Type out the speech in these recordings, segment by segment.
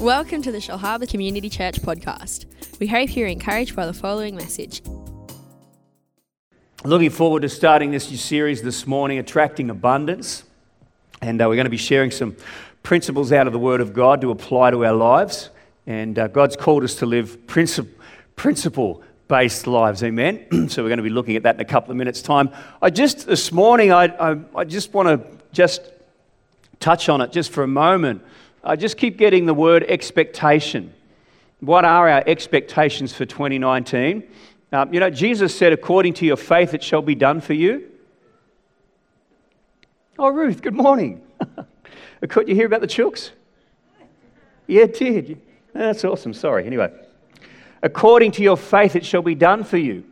Welcome to the Shellharbour Community Church podcast. We hope you're encouraged by the following message. Looking forward to starting this new series this morning, Attracting Abundance. And uh, we're going to be sharing some principles out of the Word of God to apply to our lives. And uh, God's called us to live princi- principle based lives. Amen. so we're going to be looking at that in a couple of minutes' time. I just, this morning, I, I, I just want to just touch on it just for a moment. I just keep getting the word expectation. What are our expectations for 2019? Um, you know, Jesus said, according to your faith, it shall be done for you. Oh, Ruth, good morning. Could you hear about the chooks? Yeah, it did. That's awesome. Sorry. Anyway, according to your faith, it shall be done for you.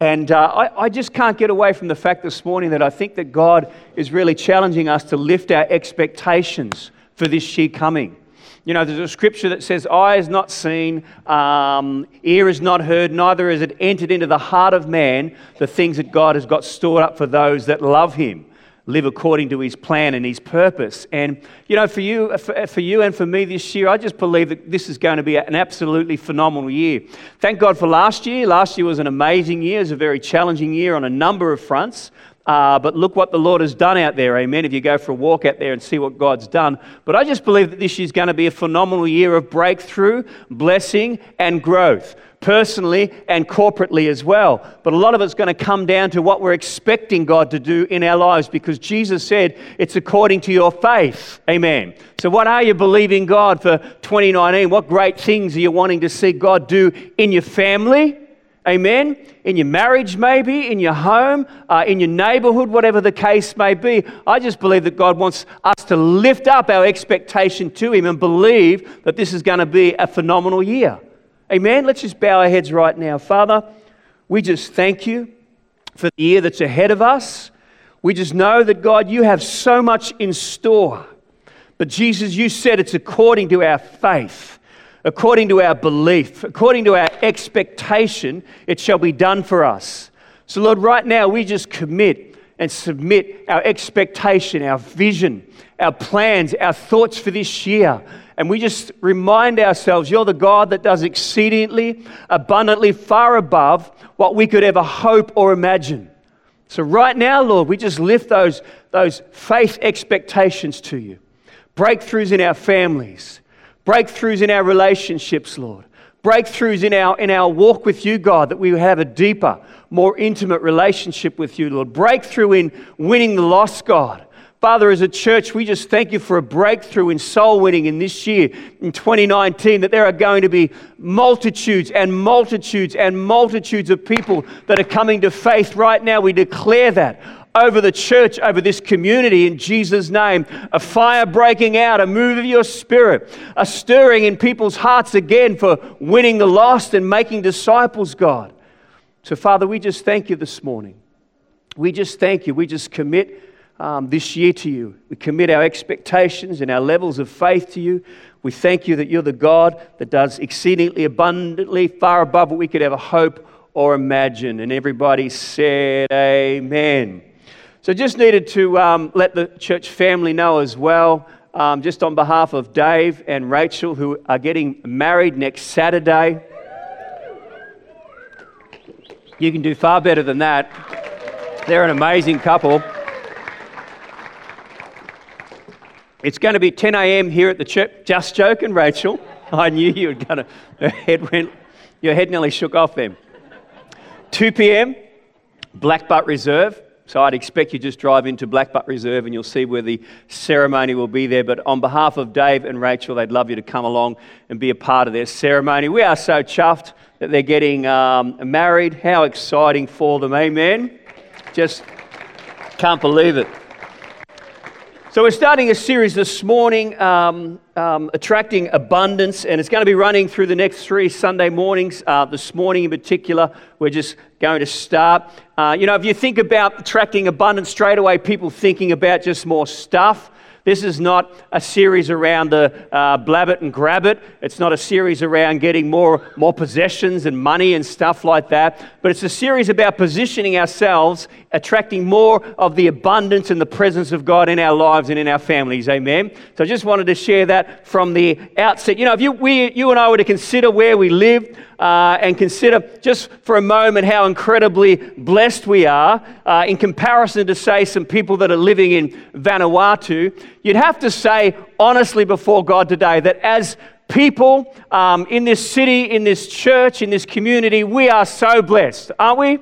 And uh, I, I, just can't get away from the fact this morning that I think that God is really challenging us to lift our expectations for this year coming. You know, there's a scripture that says, Eye is not seen, um, ear is not heard, neither has it entered into the heart of man the things that God has got stored up for those that love him live according to his plan and his purpose. And, you know, for you, for, for, you and for me this year, I just believe that this is going to be an absolutely phenomenal year. Thank God for last year. Last year was an amazing year. It was a very challenging year on a number of fronts. Uh, but look what the Lord has done out there, amen. If you go for a walk out there and see what God's done. But I just believe that this year is going to be a phenomenal year of breakthrough, blessing, and growth personally and corporately as well. But a lot of it's going to come down to what we're expecting God to do in our lives because Jesus said it's according to your faith. Amen. So, what are you believing God for 2019? What great things are you wanting to see God do in your family? Amen. In your marriage, maybe, in your home, uh, in your neighborhood, whatever the case may be. I just believe that God wants us to lift up our expectation to Him and believe that this is going to be a phenomenal year. Amen. Let's just bow our heads right now. Father, we just thank you for the year that's ahead of us. We just know that, God, you have so much in store. But Jesus, you said it's according to our faith, according to our belief, according to our expectation, it shall be done for us. So, Lord, right now we just commit and submit our expectation, our vision, our plans, our thoughts for this year and we just remind ourselves you're the God that does exceedingly, abundantly, far above what we could ever hope or imagine. So, right now, Lord, we just lift those, those faith expectations to you. Breakthroughs in our families, breakthroughs in our relationships, Lord. Breakthroughs in our, in our walk with you, God, that we have a deeper, more intimate relationship with you, Lord. Breakthrough in winning the lost, God. Father, as a church, we just thank you for a breakthrough in soul winning in this year, in 2019, that there are going to be multitudes and multitudes and multitudes of people that are coming to faith right now. We declare that over the church, over this community in Jesus' name. A fire breaking out, a move of your spirit, a stirring in people's hearts again for winning the lost and making disciples, God. So, Father, we just thank you this morning. We just thank you. We just commit um, this year to you. We commit our expectations and our levels of faith to you. We thank you that you're the God that does exceedingly abundantly, far above what we could ever hope or imagine. And everybody said, Amen. So just needed to um, let the church family know as well, um, just on behalf of Dave and Rachel, who are getting married next Saturday. You can do far better than that. They're an amazing couple. It's going to be 10 a.m. here at the church. Just joking, Rachel. I knew you were going to. Your head went. Your head nearly shook off then. 2 p.m. Blackbutt Reserve. So I'd expect you just drive into Blackbutt Reserve and you'll see where the ceremony will be there. But on behalf of Dave and Rachel, they'd love you to come along and be a part of their ceremony. We are so chuffed that they're getting um, married. How exciting for them, amen? Just can't believe it. So, we're starting a series this morning, um, um, Attracting Abundance, and it's going to be running through the next three Sunday mornings. Uh, this morning, in particular, we're just going to start. Uh, you know, if you think about attracting abundance straight away, people thinking about just more stuff. This is not a series around the uh, blab it and grab it. It's not a series around getting more, more possessions and money and stuff like that. But it's a series about positioning ourselves attracting more of the abundance and the presence of God in our lives and in our families. Amen. So I just wanted to share that from the outset. You know, if you, we, you and I were to consider where we live uh, and consider just for a moment how incredibly blessed we are uh, in comparison to, say, some people that are living in Vanuatu, you'd have to say honestly before God today that as people um, in this city, in this church, in this community, we are so blessed, aren't we?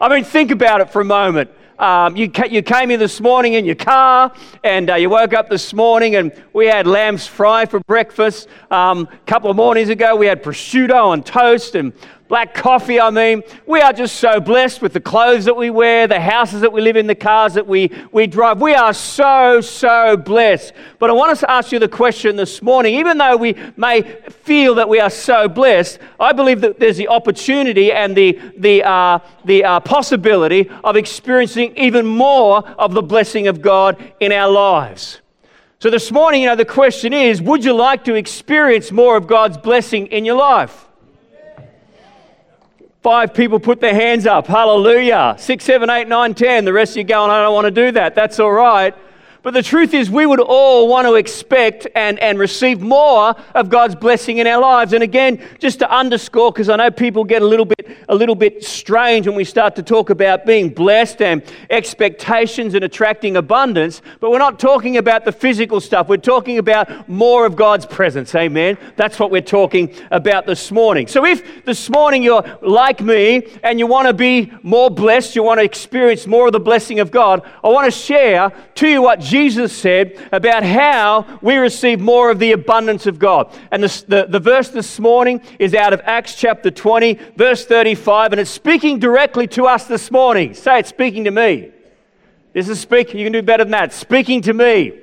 I mean, think about it for a moment. Um, you, ca- you came in this morning in your car and uh, you woke up this morning and we had lamb's fry for breakfast. Um, a couple of mornings ago, we had prosciutto on toast and black coffee. I mean, we are just so blessed with the clothes that we wear, the houses that we live in, the cars that we, we drive. We are so, so blessed. But I want us to ask you the question this morning. Even though we may feel that we are so blessed, I believe that there's the opportunity and the, the, uh, the uh, possibility of experiencing even more of the blessing of God in our lives. So this morning, you know, the question is would you like to experience more of God's blessing in your life? Five people put their hands up. Hallelujah. Six, seven, eight, nine, ten. The rest of you going, I don't want to do that. That's all right. But the truth is, we would all want to expect and, and receive more of God's blessing in our lives. And again, just to underscore, because I know people get a little bit a little bit strange when we start to talk about being blessed and expectations and attracting abundance, but we're not talking about the physical stuff. We're talking about more of God's presence. Amen. That's what we're talking about this morning. So if this morning you're like me and you want to be more blessed, you want to experience more of the blessing of God, I want to share to you what Jesus said about how we receive more of the abundance of God. And the, the, the verse this morning is out of Acts chapter 20, verse 35, and it's speaking directly to us this morning. Say it's speaking to me. This is speaking, you can do better than that. Speaking to me.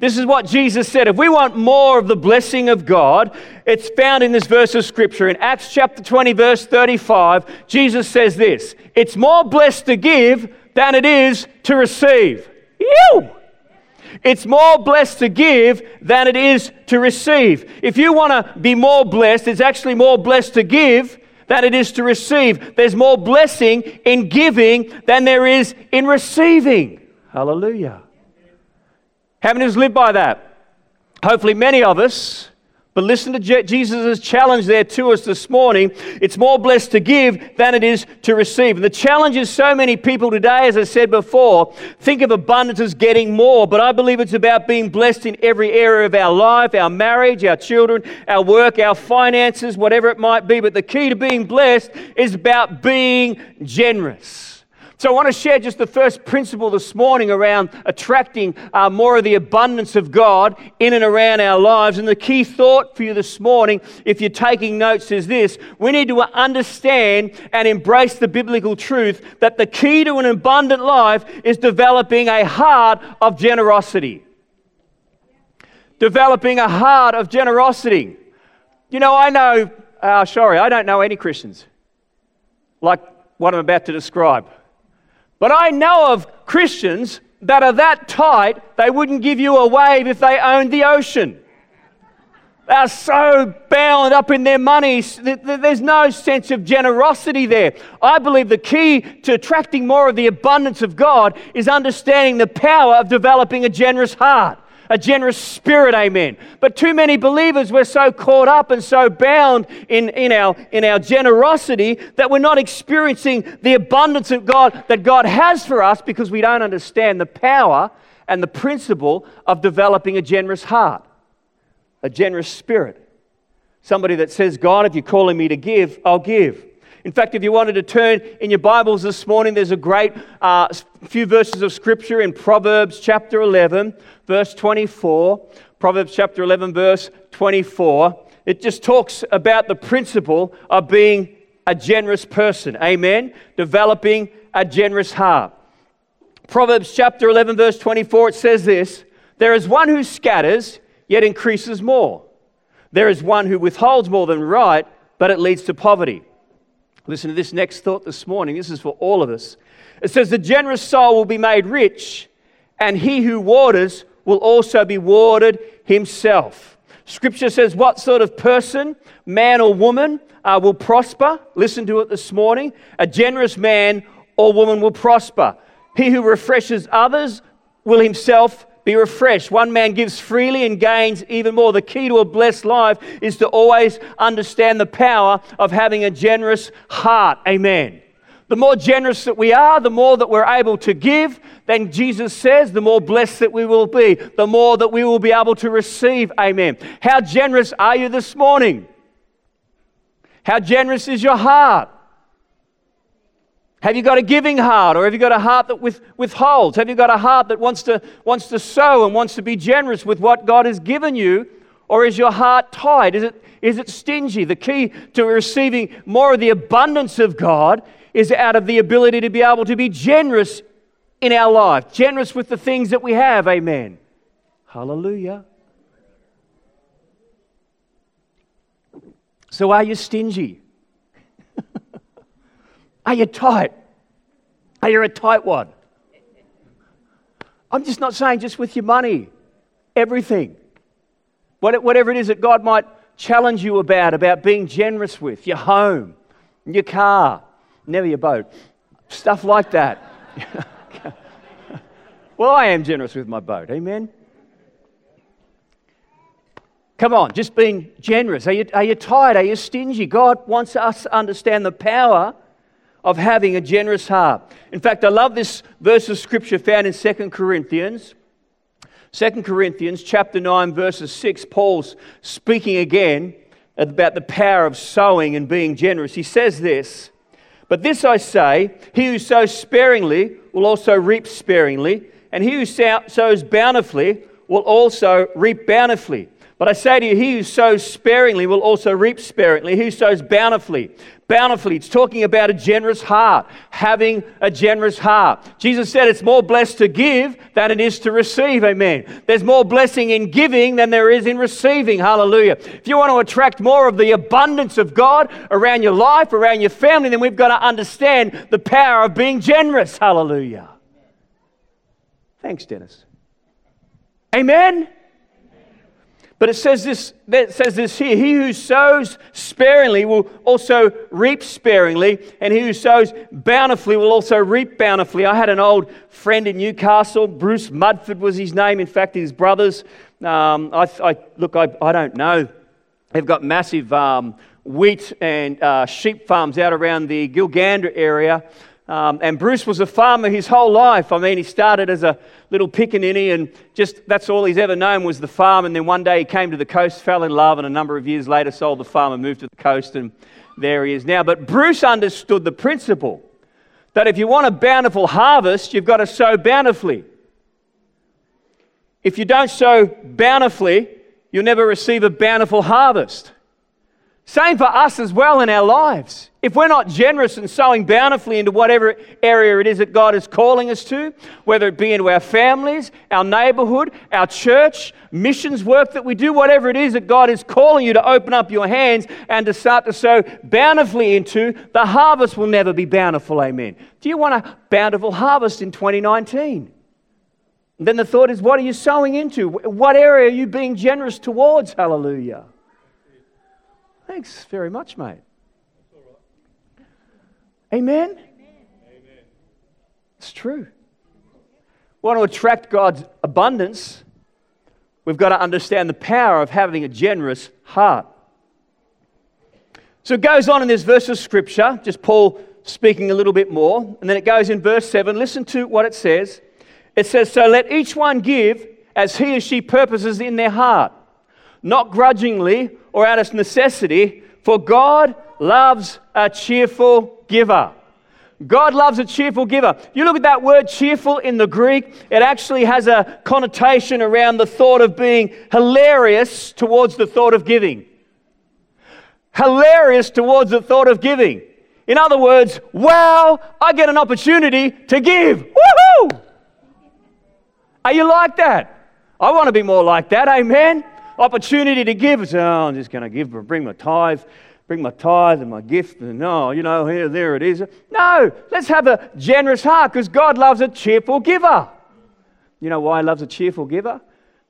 This is what Jesus said. If we want more of the blessing of God, it's found in this verse of Scripture. In Acts chapter 20, verse 35, Jesus says this It's more blessed to give than it is to receive. Ew! It's more blessed to give than it is to receive. If you want to be more blessed, it's actually more blessed to give than it is to receive. There's more blessing in giving than there is in receiving. Hallelujah. How many of us by that? Hopefully, many of us. But listen to Jesus' challenge there to us this morning. It's more blessed to give than it is to receive. And the challenge is so many people today, as I said before, think of abundance as getting more. But I believe it's about being blessed in every area of our life, our marriage, our children, our work, our finances, whatever it might be. But the key to being blessed is about being generous. So, I want to share just the first principle this morning around attracting uh, more of the abundance of God in and around our lives. And the key thought for you this morning, if you're taking notes, is this we need to understand and embrace the biblical truth that the key to an abundant life is developing a heart of generosity. Developing a heart of generosity. You know, I know, uh, sorry, I don't know any Christians like what I'm about to describe. But I know of Christians that are that tight, they wouldn't give you a wave if they owned the ocean. They are so bound up in their money, there's no sense of generosity there. I believe the key to attracting more of the abundance of God is understanding the power of developing a generous heart a generous spirit, amen. But too many believers, we're so caught up and so bound in, in, our, in our generosity that we're not experiencing the abundance of God that God has for us because we don't understand the power and the principle of developing a generous heart, a generous spirit. Somebody that says, God, if you're calling me to give, I'll give. In fact, if you wanted to turn in your Bibles this morning, there's a great uh, few verses of scripture in Proverbs chapter 11, verse 24. Proverbs chapter 11, verse 24. It just talks about the principle of being a generous person. Amen. Developing a generous heart. Proverbs chapter 11, verse 24, it says this There is one who scatters, yet increases more. There is one who withholds more than right, but it leads to poverty. Listen to this next thought this morning. This is for all of us. It says, The generous soul will be made rich, and he who waters will also be watered himself. Scripture says, What sort of person, man or woman, uh, will prosper? Listen to it this morning. A generous man or woman will prosper. He who refreshes others will himself be refreshed. One man gives freely and gains even more. The key to a blessed life is to always understand the power of having a generous heart. Amen. The more generous that we are, the more that we're able to give, then Jesus says, the more blessed that we will be, the more that we will be able to receive. Amen. How generous are you this morning? How generous is your heart? Have you got a giving heart or have you got a heart that with, withholds? Have you got a heart that wants to, wants to sow and wants to be generous with what God has given you? Or is your heart tied? Is it, is it stingy? The key to receiving more of the abundance of God is out of the ability to be able to be generous in our life, generous with the things that we have. Amen. Hallelujah. So, are you stingy? Are you tight? Are you a tight one? I'm just not saying just with your money, everything. Whatever it is that God might challenge you about, about being generous with, your home, your car, never your boat, stuff like that. well, I am generous with my boat, amen? Come on, just being generous. Are you, are you tired? Are you stingy? God wants us to understand the power of having a generous heart. In fact, I love this verse of scripture found in 2 Corinthians. 2 Corinthians chapter 9 verses 6 Paul's speaking again about the power of sowing and being generous. He says this, "But this I say, he who sows sparingly will also reap sparingly, and he who sows bountifully will also reap bountifully." But I say to you, he who sows sparingly will also reap sparingly. He who sows bountifully bountifully. It's talking about a generous heart, having a generous heart. Jesus said it's more blessed to give than it is to receive. Amen. There's more blessing in giving than there is in receiving. Hallelujah. If you want to attract more of the abundance of God around your life, around your family, then we've got to understand the power of being generous. Hallelujah. Thanks, Dennis. Amen. But it says this, it says this here He who sows sparingly will also reap sparingly, and he who sows bountifully will also reap bountifully. I had an old friend in Newcastle, Bruce Mudford was his name. In fact, his brothers, um, I, I, look, I, I don't know. They've got massive um, wheat and uh, sheep farms out around the Gilgandra area. Um, and Bruce was a farmer his whole life. I mean, he started as a little pickaninny, and just that's all he's ever known was the farm. And then one day he came to the coast, fell in love, and a number of years later sold the farm and moved to the coast, and there he is now. But Bruce understood the principle that if you want a bountiful harvest, you've got to sow bountifully. If you don't sow bountifully, you'll never receive a bountiful harvest. Same for us as well in our lives. If we're not generous and sowing bountifully into whatever area it is that God is calling us to, whether it be into our families, our neighborhood, our church, missions work that we do, whatever it is that God is calling you to open up your hands and to start to sow bountifully into, the harvest will never be bountiful. Amen. Do you want a bountiful harvest in 2019? then the thought is, what are you sowing into? What area are you being generous towards? Hallelujah. Thanks very much, mate. Amen? Amen? It's true. We want to attract God's abundance. We've got to understand the power of having a generous heart. So it goes on in this verse of scripture, just Paul speaking a little bit more, and then it goes in verse 7. Listen to what it says. It says, So let each one give as he or she purposes in their heart not grudgingly or out of necessity, for God loves a cheerful giver. God loves a cheerful giver. You look at that word cheerful in the Greek, it actually has a connotation around the thought of being hilarious towards the thought of giving. Hilarious towards the thought of giving. In other words, wow, I get an opportunity to give. Woohoo! Are you like that? I want to be more like that, amen? Opportunity to give. Say, oh, I'm just going to give, bring my tithe, bring my tithe and my gift, and oh, you know, here, there it is. No, let's have a generous heart because God loves a cheerful giver. You know why He loves a cheerful giver?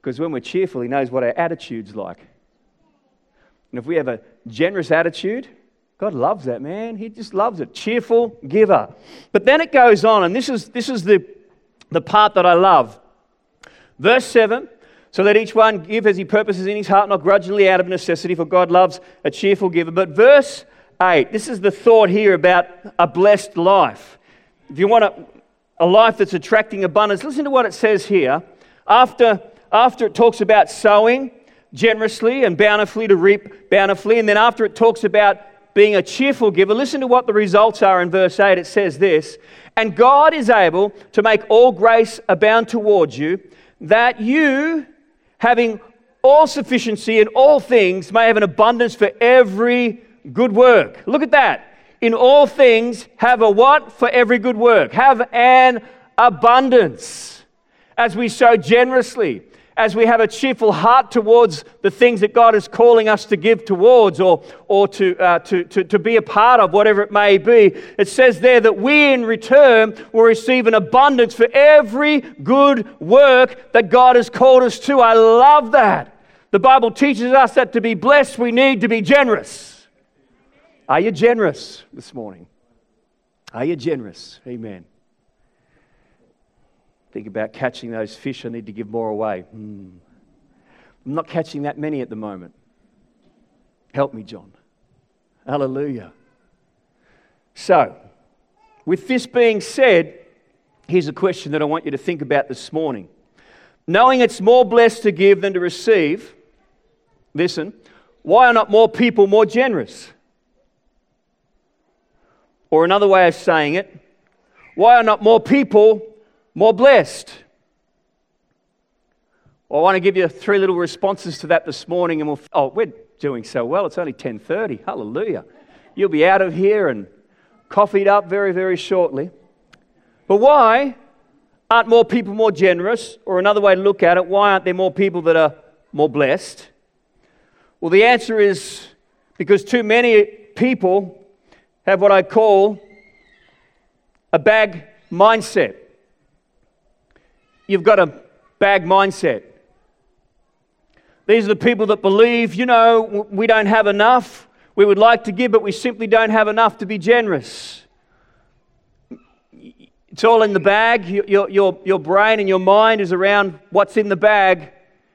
Because when we're cheerful, He knows what our attitude's like. And if we have a generous attitude, God loves that, man. He just loves it. Cheerful giver. But then it goes on, and this is, this is the the part that I love. Verse 7 So let each one give as he purposes in his heart, not grudgingly out of necessity, for God loves a cheerful giver. But verse 8, this is the thought here about a blessed life. If you want a, a life that's attracting abundance, listen to what it says here. After, after it talks about sowing generously and bountifully to reap bountifully, and then after it talks about being a cheerful giver, listen to what the results are in verse 8. It says this And God is able to make all grace abound towards you, that you, having all sufficiency in all things, may have an abundance for every good work. Look at that. In all things, have a what for every good work? Have an abundance as we sow generously as we have a cheerful heart towards the things that God is calling us to give towards or, or to, uh, to, to, to be a part of, whatever it may be, it says there that we in return will receive an abundance for every good work that God has called us to. I love that. The Bible teaches us that to be blessed, we need to be generous. Are you generous this morning? Are you generous? Amen. Think about catching those fish. I need to give more away. Hmm. I'm not catching that many at the moment. Help me, John. Hallelujah. So, with this being said, here's a question that I want you to think about this morning. Knowing it's more blessed to give than to receive, listen, why are not more people more generous? Or another way of saying it, why are not more people more blessed? Well, I want to give you three little responses to that this morning, and we'll. Oh, we're doing so well. It's only 10:30. Hallelujah! You'll be out of here and coffeeed up very, very shortly. But why aren't more people more generous? Or another way to look at it, why aren't there more people that are more blessed? Well, the answer is because too many people have what I call a bag mindset. You've got a bag mindset. These are the people that believe, you know, we don't have enough. We would like to give, but we simply don't have enough to be generous. It's all in the bag. Your, your, your brain and your mind is around what's in the bag,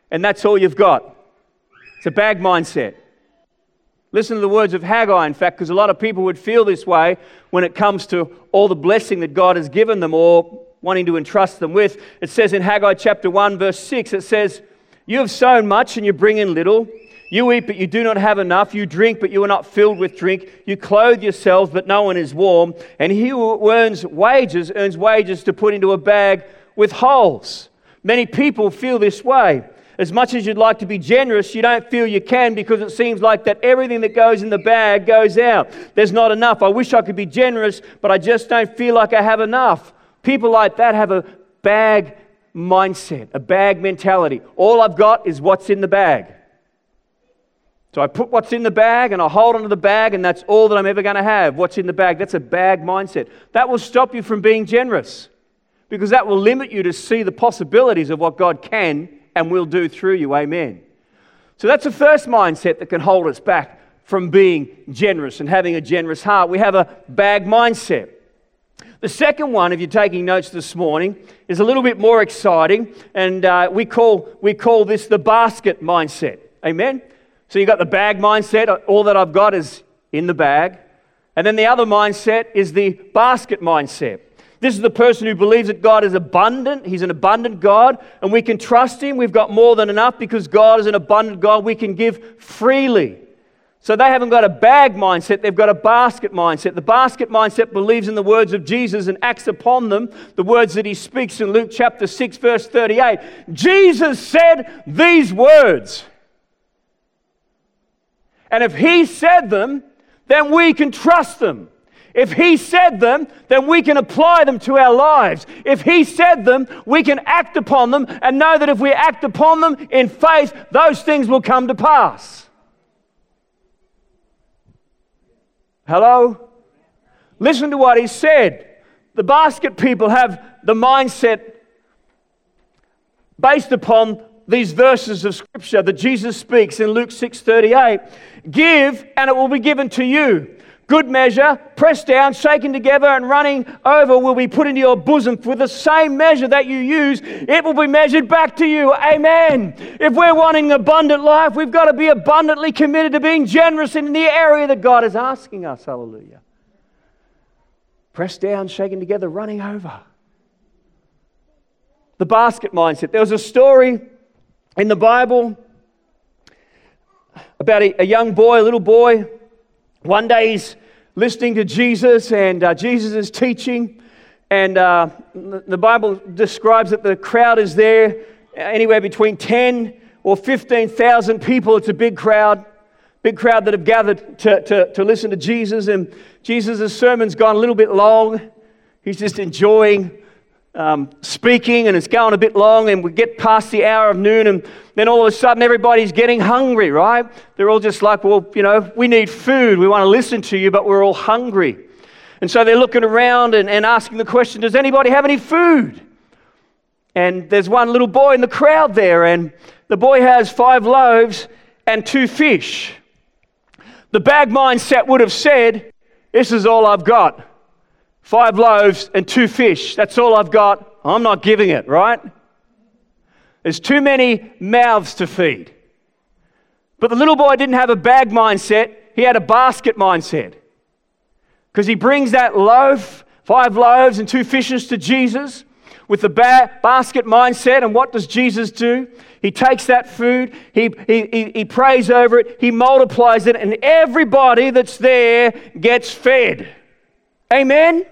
and that's all you've got. It's a bag mindset. Listen to the words of Haggai, in fact, because a lot of people would feel this way when it comes to all the blessing that God has given them or wanting to entrust them with. It says in Haggai chapter 1, verse 6, it says, You have sown much and you bring in little. You eat, but you do not have enough. You drink, but you are not filled with drink. You clothe yourselves, but no one is warm. And he who earns wages earns wages to put into a bag with holes. Many people feel this way. As much as you'd like to be generous, you don't feel you can because it seems like that everything that goes in the bag goes out. There's not enough. I wish I could be generous, but I just don't feel like I have enough. People like that have a bag mindset, a bag mentality. All I've got is what's in the bag. So I put what's in the bag and I hold onto the bag, and that's all that I'm ever going to have. What's in the bag? That's a bag mindset. That will stop you from being generous because that will limit you to see the possibilities of what God can and will do through you. Amen. So that's the first mindset that can hold us back from being generous and having a generous heart. We have a bag mindset. The second one, if you're taking notes this morning, is a little bit more exciting, and uh, we, call, we call this the basket mindset. Amen? So you've got the bag mindset, all that I've got is in the bag. And then the other mindset is the basket mindset. This is the person who believes that God is abundant. He's an abundant God, and we can trust Him. We've got more than enough because God is an abundant God. We can give freely. So they haven't got a bag mindset, they've got a basket mindset. The basket mindset believes in the words of Jesus and acts upon them, the words that he speaks in Luke chapter 6, verse 38. Jesus said these words. And if he said them, then we can trust them. If he said them, then we can apply them to our lives. If he said them, we can act upon them and know that if we act upon them in faith, those things will come to pass. Hello? Listen to what he said. The basket people have the mindset based upon these verses of scripture that Jesus speaks in Luke 6:38. Give and it will be given to you. Good measure, pressed down, shaken together, and running over will be put into your bosom. With the same measure that you use, it will be measured back to you. Amen. If we're wanting abundant life, we've got to be abundantly committed to being generous in the area that God is asking us. Hallelujah. Pressed down, shaken together, running over. The basket mindset. There was a story in the Bible about a, a young boy, a little boy. One day he's listening to Jesus, and uh, Jesus is teaching. And uh, the Bible describes that the crowd is there, anywhere between 10 or 15,000 people. It's a big crowd, big crowd that have gathered to, to, to listen to Jesus. And Jesus' sermon's gone a little bit long. He's just enjoying um, speaking and it's going a bit long and we get past the hour of noon and then all of a sudden everybody's getting hungry, right? They're all just like, well, you know, we need food. We want to listen to you, but we're all hungry. And so they're looking around and, and asking the question, does anybody have any food? And there's one little boy in the crowd there and the boy has five loaves and two fish. The bag mindset would have said, this is all I've got five loaves and two fish. That's all I've got. I'm not giving it, right? There's too many mouths to feed. But the little boy didn't have a bag mindset, he had a basket mindset. Because he brings that loaf, five loaves and two fishes to Jesus with the ba- basket mindset. And what does Jesus do? He takes that food, he, he, he prays over it, he multiplies it, and everybody that's there gets fed. Amen?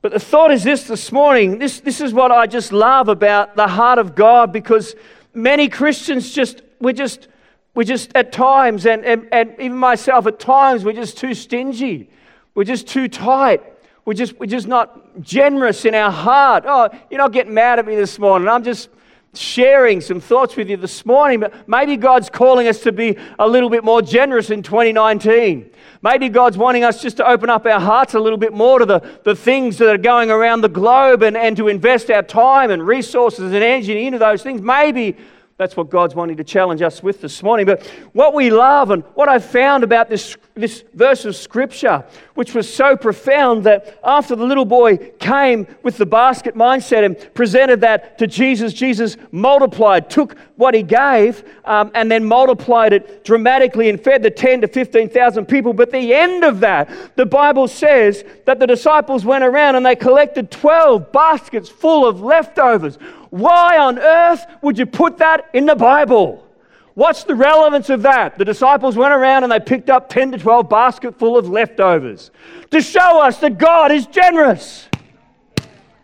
But the thought is this this morning this, this is what I just love about the heart of God because many Christians just, we're just, we're just at times, and, and, and even myself at times, we're just too stingy. We're just too tight. We're just, we're just not generous in our heart. Oh, you're not getting mad at me this morning. I'm just sharing some thoughts with you this morning, but maybe God's calling us to be a little bit more generous in 2019. Maybe God's wanting us just to open up our hearts a little bit more to the, the things that are going around the globe and, and to invest our time and resources and energy into those things. Maybe that's what God's wanting to challenge us with this morning. But what we love and what I've found about this, this verse of Scripture, which was so profound that after the little boy came with the basket mindset and presented that to Jesus, Jesus multiplied, took what he gave, um, and then multiplied it dramatically and fed the 10 to 15,000 people. But the end of that, the Bible says that the disciples went around and they collected 12 baskets full of leftovers. Why on earth would you put that in the Bible? What's the relevance of that? The disciples went around and they picked up 10 to 12 baskets full of leftovers to show us that God is generous.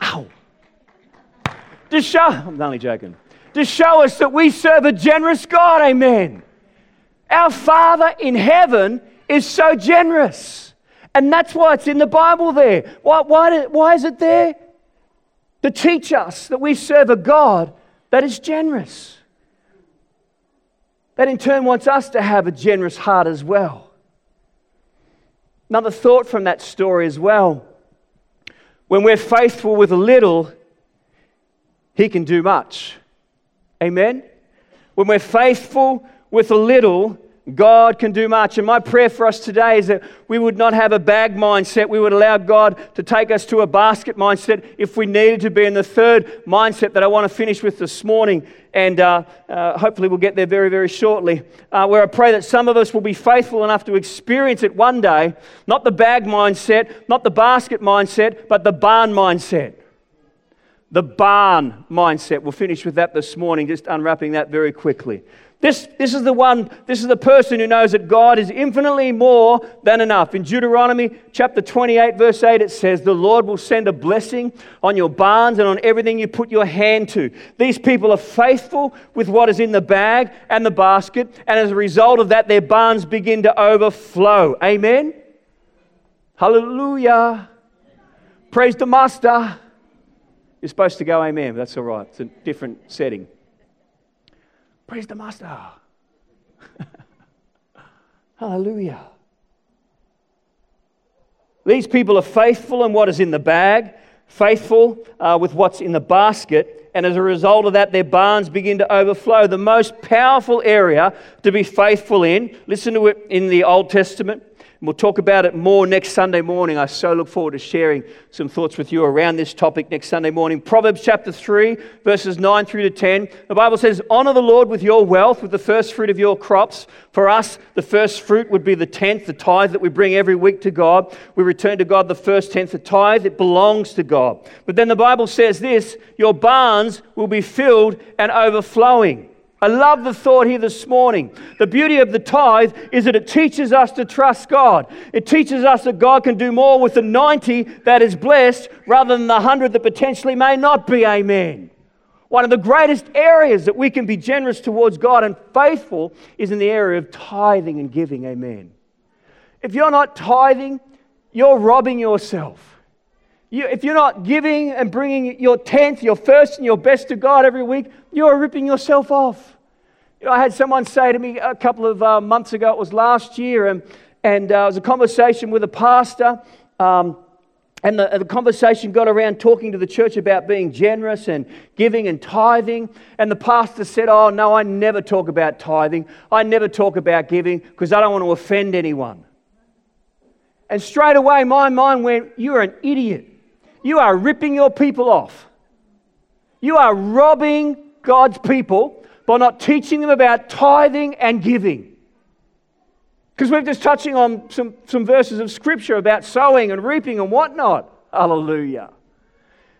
Ow. To show, I'm only joking. To show us that we serve a generous God, amen. Our Father in heaven is so generous. And that's why it's in the Bible there. Why, why, why is it there? To teach us that we serve a God that is generous. That in turn wants us to have a generous heart as well. Another thought from that story as well. When we're faithful with a little, He can do much. Amen? When we're faithful with a little, God can do much. And my prayer for us today is that we would not have a bag mindset. We would allow God to take us to a basket mindset if we needed to be in the third mindset that I want to finish with this morning. And uh, uh, hopefully we'll get there very, very shortly. Uh, where I pray that some of us will be faithful enough to experience it one day. Not the bag mindset, not the basket mindset, but the barn mindset. The barn mindset. We'll finish with that this morning, just unwrapping that very quickly. This, this is the one, this is the person who knows that God is infinitely more than enough. In Deuteronomy chapter 28, verse 8, it says, The Lord will send a blessing on your barns and on everything you put your hand to. These people are faithful with what is in the bag and the basket, and as a result of that, their barns begin to overflow. Amen? Hallelujah. Praise the Master. You're supposed to go amen, that's all right. It's a different setting. Praise the Master. Hallelujah. These people are faithful in what is in the bag, faithful uh, with what's in the basket, and as a result of that, their barns begin to overflow. The most powerful area to be faithful in, listen to it in the Old Testament, We'll talk about it more next Sunday morning. I so look forward to sharing some thoughts with you around this topic next Sunday morning. Proverbs chapter 3, verses 9 through to 10. The Bible says, Honor the Lord with your wealth, with the first fruit of your crops. For us, the first fruit would be the tenth, the tithe that we bring every week to God. We return to God the first tenth, the tithe. It belongs to God. But then the Bible says this Your barns will be filled and overflowing. I love the thought here this morning. The beauty of the tithe is that it teaches us to trust God. It teaches us that God can do more with the 90 that is blessed rather than the 100 that potentially may not be. Amen. One of the greatest areas that we can be generous towards God and faithful is in the area of tithing and giving. Amen. If you're not tithing, you're robbing yourself. You, if you're not giving and bringing your tenth, your first, and your best to God every week, you are ripping yourself off. You know, I had someone say to me a couple of uh, months ago, it was last year, and, and uh, it was a conversation with a pastor. Um, and the, the, conversation got around talking to the church about being generous and giving and tithing. And the pastor said, Oh, no, I never talk about tithing. I never talk about giving because I don't want to offend anyone. And straight away, my mind went, You're an idiot. You are ripping your people off. You are robbing God's people by not teaching them about tithing and giving. Because we're just touching on some, some verses of scripture about sowing and reaping and whatnot. Hallelujah.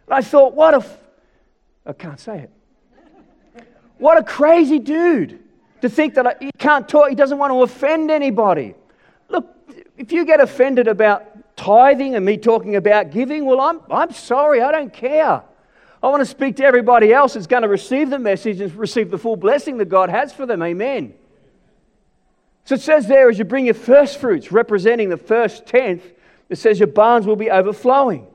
And I thought, what a. F- I can't say it. What a crazy dude to think that he can't talk, he doesn't want to offend anybody. Look, if you get offended about tithing and me talking about giving, well, I'm, I'm sorry, I don't care. I want to speak to everybody else that's going to receive the message and receive the full blessing that God has for them. Amen. So it says there, as you bring your first fruits, representing the first tenth, it says your barns will be overflowing.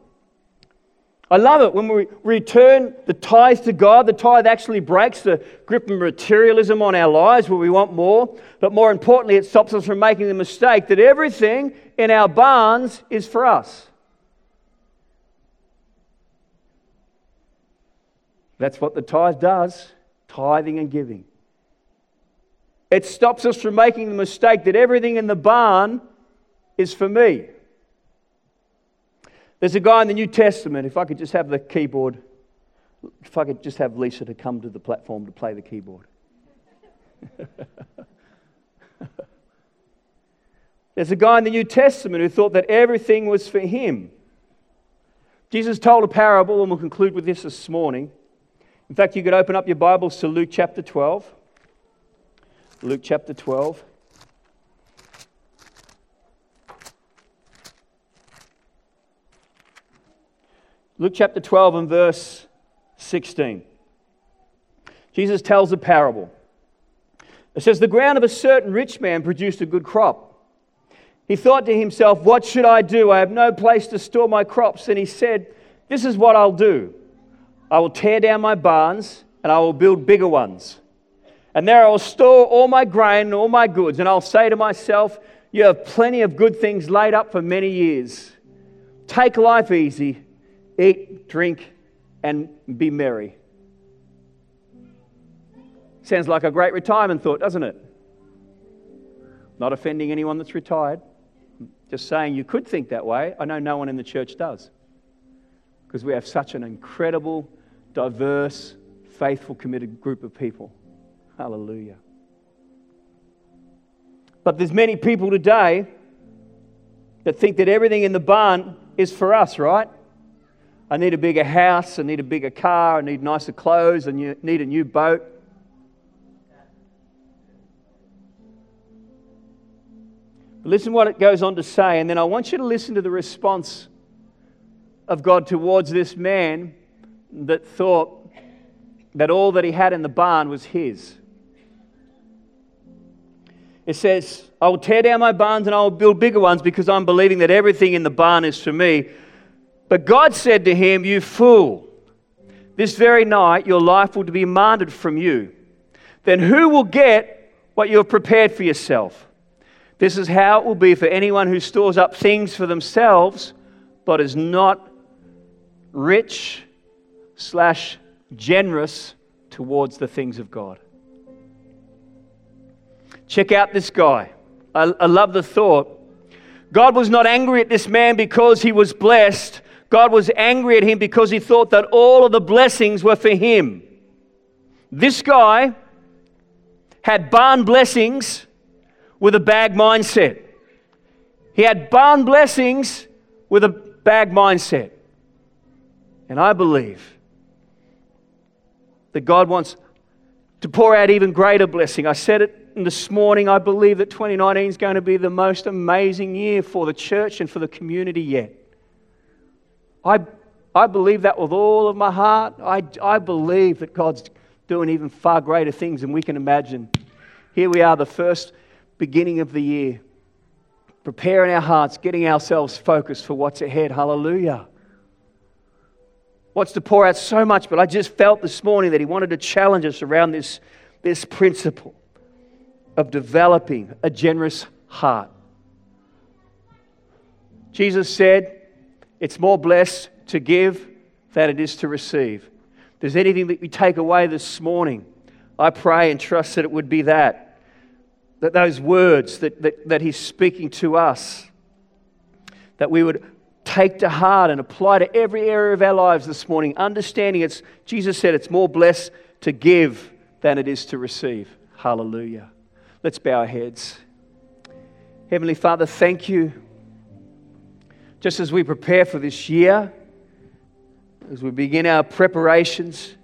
I love it when we return the tithe to God. The tithe actually breaks the grip of materialism on our lives where we want more. But more importantly, it stops us from making the mistake that everything in our barns is for us. That's what the tithe does tithing and giving. It stops us from making the mistake that everything in the barn is for me. There's a guy in the New Testament, if I could just have the keyboard, if I could just have Lisa to come to the platform to play the keyboard. There's a guy in the New Testament who thought that everything was for him. Jesus told a parable, and we'll conclude with this this morning. In fact, you could open up your Bibles to Luke chapter 12. Luke chapter 12. Luke chapter 12 and verse 16. Jesus tells a parable. It says, The ground of a certain rich man produced a good crop. He thought to himself, What should I do? I have no place to store my crops. And he said, This is what I'll do I will tear down my barns and I will build bigger ones. And there I will store all my grain and all my goods. And I'll say to myself, You have plenty of good things laid up for many years. Take life easy eat, drink, and be merry. Sounds like a great retirement thought, doesn't it? Not offending anyone that's retired. Just saying you could think that way. I know no one in the church does. Because we have such an incredible, diverse, faithful, committed group of people. Hallelujah. But there's many people today that think that everything in the barn is for us, right? I need a bigger house, I need a bigger car, I need nicer clothes, I need a new boat. But listen what it goes on to say, and then I want you to listen to the response of God towards this man that thought that all that he had in the barn was his. It says, I will tear down my barns and I will build bigger ones because I'm believing that everything in the barn is for me. But God said to him, You fool, this very night your life will be demanded from you. Then who will get what you have prepared for yourself? This is how it will be for anyone who stores up things for themselves, but is not rich slash generous towards the things of God. Check out this guy. I, I love the thought God was not angry at this man because he was blessed. God was angry at him because he thought that all of the blessings were for him. This guy had barn blessings with a bag mindset. He had barn blessings with a bag mindset. And I believe that God wants to pour out even greater blessing. I said it this morning. I believe that 2019 is going to be the most amazing year for the church and for the community yet. I, I believe that with all of my heart. I, I believe that God's doing even far greater things than we can imagine. Here we are, the first beginning of the year, preparing our hearts, getting ourselves focused for what's ahead. Hallelujah. Wants to pour out so much, but I just felt this morning that he wanted to challenge us around this, this principle of developing a generous heart. Jesus said, It's more blessed to give than it is to receive. If there's anything that we take away this morning, I pray and trust that it would be that. That those words that, that, that He's speaking to us, that we would take to heart and apply to every area of our lives this morning, understanding it's, Jesus said, it's more blessed to give than it is to receive. Hallelujah. Let's bow our heads. Heavenly Father, thank you. Just as we prepare for this year, as we begin our preparations,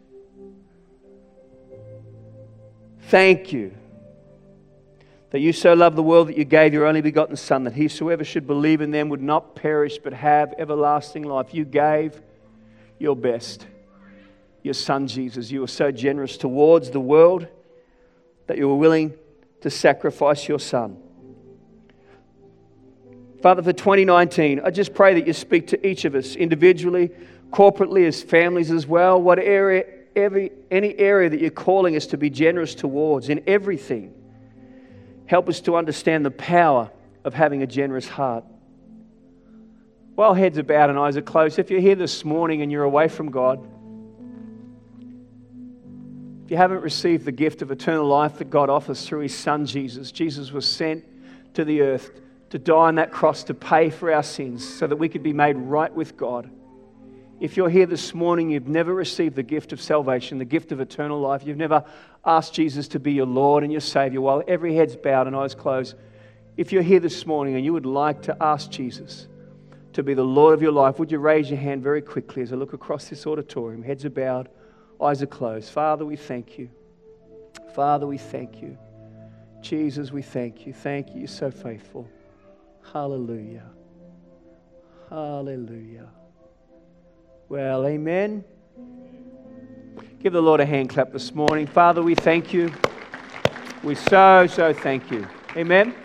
thank you that you so loved the world that you gave your only begotten Son, that whosoever should believe in them would not perish but have everlasting life. You gave your best, your Son Jesus. You were so generous towards the world that you were willing to sacrifice your Son. Father, for 2019, I just pray that you speak to each of us individually, corporately, as families as well. What area, every, any area that you're calling us to be generous towards in everything. Help us to understand the power of having a generous heart. While heads are bowed and eyes are closed, if you're here this morning and you're away from God, if you haven't received the gift of eternal life that God offers through His Son Jesus, Jesus was sent to the earth to die on that cross to pay for our sins so that we could be made right with God. If you're here this morning, you've never received the gift of salvation, the gift of eternal life, you've never asked Jesus to be your Lord and your Savior while every head's bowed and eyes closed. If you're here this morning and you would like to ask Jesus to be the Lord of your life, would you raise your hand very quickly as I look across this auditorium? Heads are bowed, eyes are closed. Father, we thank you. Father, we thank you. Jesus, we thank you. Thank you. You're so faithful. Hallelujah. Hallelujah. Well, amen. Give the Lord a hand clap this morning. Father, we thank you. We so, so thank you. Amen.